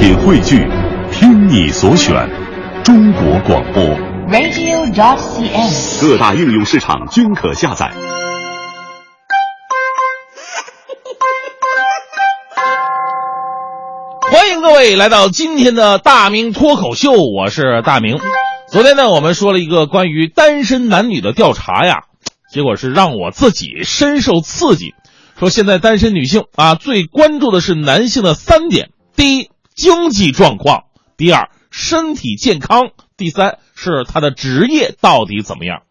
品汇聚，听你所选，中国广播。radio.dot.cn，。各大应用市场均可下载。欢迎各位来到今天的大明脱口秀，我是大明。昨天呢，我们说了一个关于单身男女的调查呀，结果是让我自己深受刺激。说现在单身女性啊，最关注的是男性的三点：第一，经济状况；第二，身体健康；第三是他的职业到底怎么样。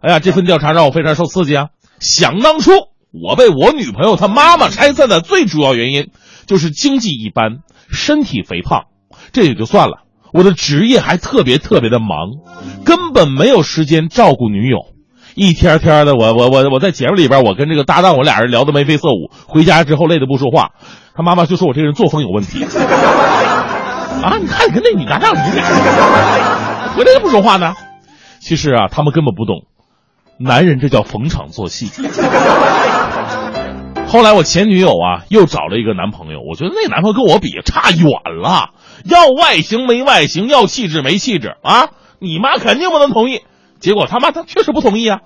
哎呀，这份调查让我非常受刺激啊！想当初，我被我女朋友她妈妈拆散的最主要原因就是经济一般，身体肥胖，这也就算了，我的职业还特别特别的忙，根本没有时间照顾女友。一天天的，我我我我在节目里边，我跟这个搭档，我俩人聊得眉飞色舞，回家之后累得不说话。他妈妈就说我这个人作风有问题。啊，你看你跟那女搭档，你俩回来就不说话呢。其实啊，他们根本不懂，男人这叫逢场作戏。后来我前女友啊又找了一个男朋友，我觉得那男朋友跟我比差远了，要外形没外形，要气质没气质啊！你妈肯定不能同意。结果他妈他确实不同意啊，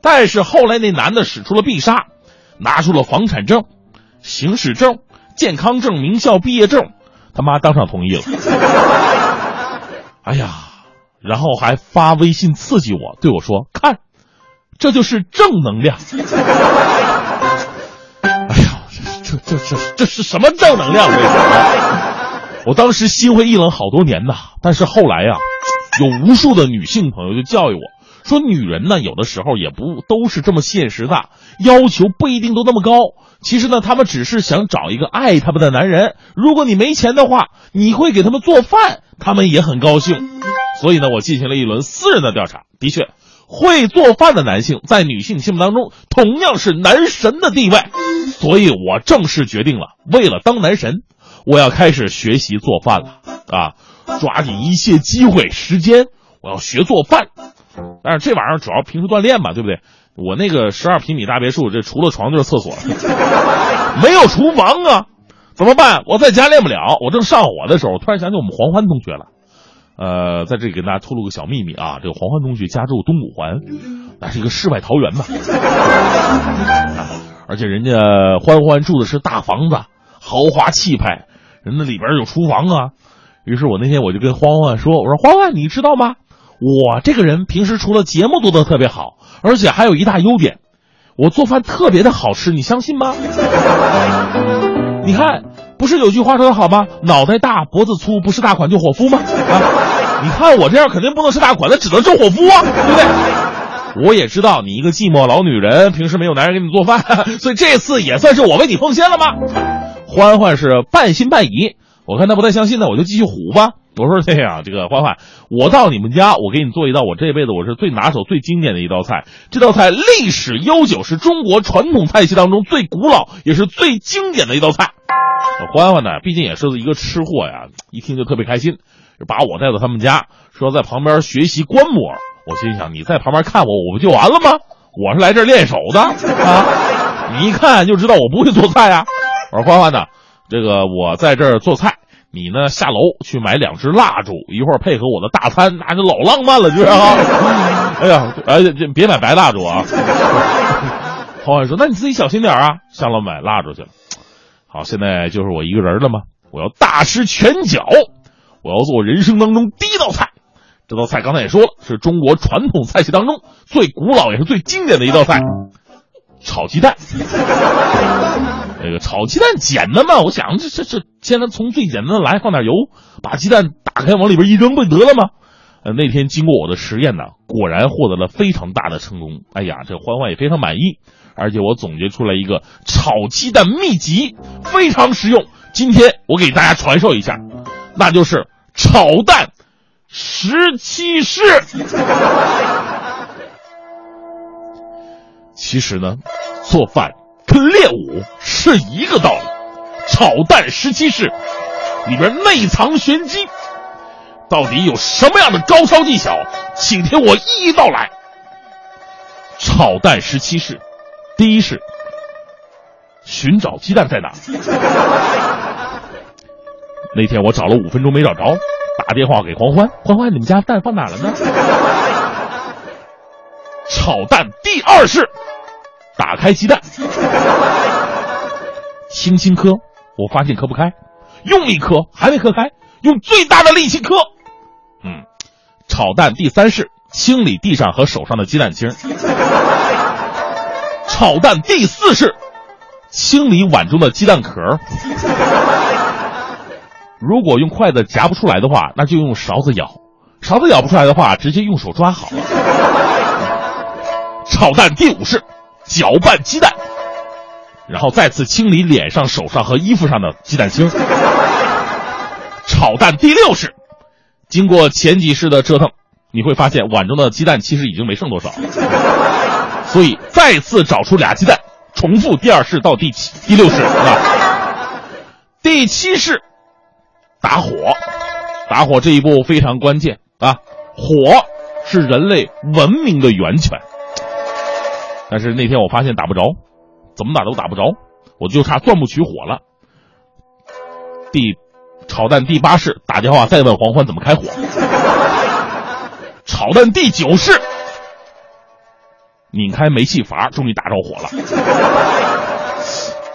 但是后来那男的使出了必杀，拿出了房产证、行驶证、健康证、名校毕业证，他妈当场同意了。哎呀，然后还发微信刺激我，对我说：“看，这就是正能量。”哎呀，这这这这这是什么正能量？这是！我当时心灰意冷好多年呐，但是后来呀、有无数的女性朋友就教育我说，女人呢有的时候也不都是这么现实的，要求不一定都那么高。其实呢，她们只是想找一个爱她们的男人。如果你没钱的话，你会给他们做饭，他们也很高兴。所以呢，我进行了一轮私人的调查，的确，会做饭的男性在女性心目当中同样是男神的地位。所以我正式决定了，为了当男神，我要开始学习做饭了啊！抓紧一切机会时间，我要学做饭。但是这玩意儿主要平时锻炼嘛，对不对？我那个十二平米大别墅，这除了床就是厕所，没有厨房啊，怎么办？我在家练不了。我正上火的时候，突然想起我们黄欢同学了。呃，在这里给大家透露个小秘密啊，这个黄欢同学家住东五环，那是一个世外桃源嘛。而且人家欢欢住的是大房子，豪华气派，人那里边有厨房啊。于是我那天我就跟欢欢说：“我说欢欢，你知道吗？我这个人平时除了节目做的特别好，而且还有一大优点，我做饭特别的好吃，你相信吗？你看，不是有句话说的好吗？脑袋大脖子粗，不是大款就伙夫吗？啊，你看我这样肯定不能是大款，那只能是伙夫啊，对不对？我也知道你一个寂寞老女人，平时没有男人给你做饭，所以这次也算是我为你奉献了吗？欢欢是半信半疑，我看他不太相信呢，我就继续唬吧。我说这样，这个欢欢，我到你们家，我给你做一道我这辈子我是最拿手、最经典的一道菜。这道菜历史悠久，是中国传统菜系当中最古老也是最经典的一道菜。欢欢呢，毕竟也是一个吃货呀，一听就特别开心，把我带到他们家，说在旁边学习观摩。我心想，你在旁边看我，我不就完了吗？我是来这儿练手的啊！你一看就知道我不会做菜呀、我说欢欢呢，这个我在这儿做菜。你呢？下楼去买两支蜡烛，一会儿配合我的大餐，那就老浪漫了，就是啊！哎呀，哎，这别买白蜡烛啊！黄欢说：“那你自己小心点啊！”上楼买蜡烛去了。好，现在就是我一个人了吗？我要大施拳脚，我要做人生当中第一道菜。这道菜刚才也说了，是中国传统菜系当中最古老也是最经典的一道菜——炒鸡蛋。这个炒鸡蛋简单嘛？我想这这这，现在从最简单的来，放点油，把鸡蛋打开，往里边一扔，不就得了吗？呃，那天经过我的实验呢，果然获得了非常大的成功。哎呀，这欢欢也非常满意，而且我总结出来一个炒鸡蛋秘籍，非常实用。今天我给大家传授一下，那就是炒蛋十七式。其实呢，做饭。跟练武是一个道理，炒蛋十七式里边内藏玄机，到底有什么样的高超技巧？请听我一一道来。炒蛋十七式，第一式，寻找鸡蛋在哪？那天我找了五分钟没找着，打电话给黄欢，欢欢，你们家蛋放哪了呢？炒蛋第二式，打开鸡蛋，轻轻磕，我发现磕不开，用力磕还没磕开，用最大的力气磕。嗯，炒蛋第三式，清理地上和手上的鸡蛋清。炒蛋第四式，清理碗中的鸡蛋壳。如果用筷子夹不出来的话，那就用勺子舀；勺子舀不出来的话，直接用手抓好了。炒蛋第五式，搅拌鸡蛋，然后再次清理脸上、手上和衣服上的鸡蛋清。炒蛋第六式，经过前几式的折腾，你会发现碗中的鸡蛋其实已经没剩多少，所以再次找出俩鸡蛋，重复第二式到第七、第六式啊。第七式。打火，打火这一步非常关键啊！火是人类文明的源泉。但是那天我发现打不着，怎么打都打不着，我就差钻木取火了。第炒蛋第八式打电话再问黄欢怎么开火。炒蛋第九式拧开煤气阀，终于打着火了。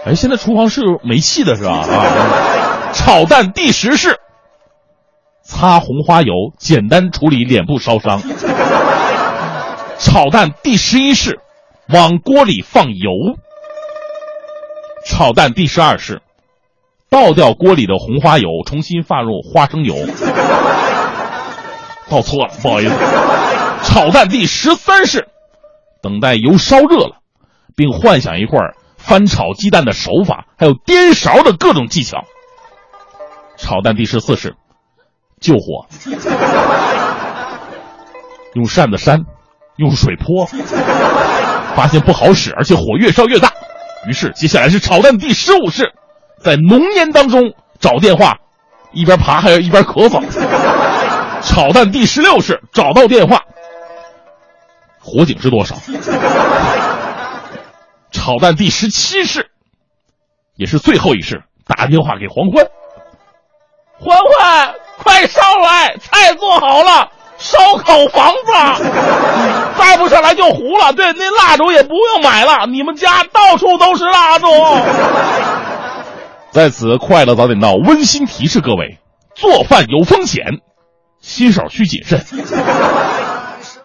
哎，现在厨房是煤气的是吧？啊。炒蛋第十式，擦红花油，简单处理脸部烧伤。炒蛋第十一式，往锅里放油。炒蛋第十二式，倒掉锅里的红花油，重新放入花生油。倒错了，不好意思。炒蛋第十三式，等待油烧热了，并幻想一会儿翻炒鸡蛋的手法，还有颠勺的各种技巧。炒蛋第十四式，救火，用扇子扇，用水泼，发现不好使，而且火越烧越大。于是接下来是炒蛋第十五式，在浓烟当中找电话，一边爬还要一边咳嗽。炒蛋第十六式，找到电话，火警是多少？炒蛋第十七式，也是最后一式，打电话给黄欢。欢欢，快上来！菜做好了，烧烤房子，再来就糊了。对，那蜡烛也不用买了，你们家到处都是蜡烛。在此，快乐早点到，温馨提示各位：做饭有风险，新手需谨慎。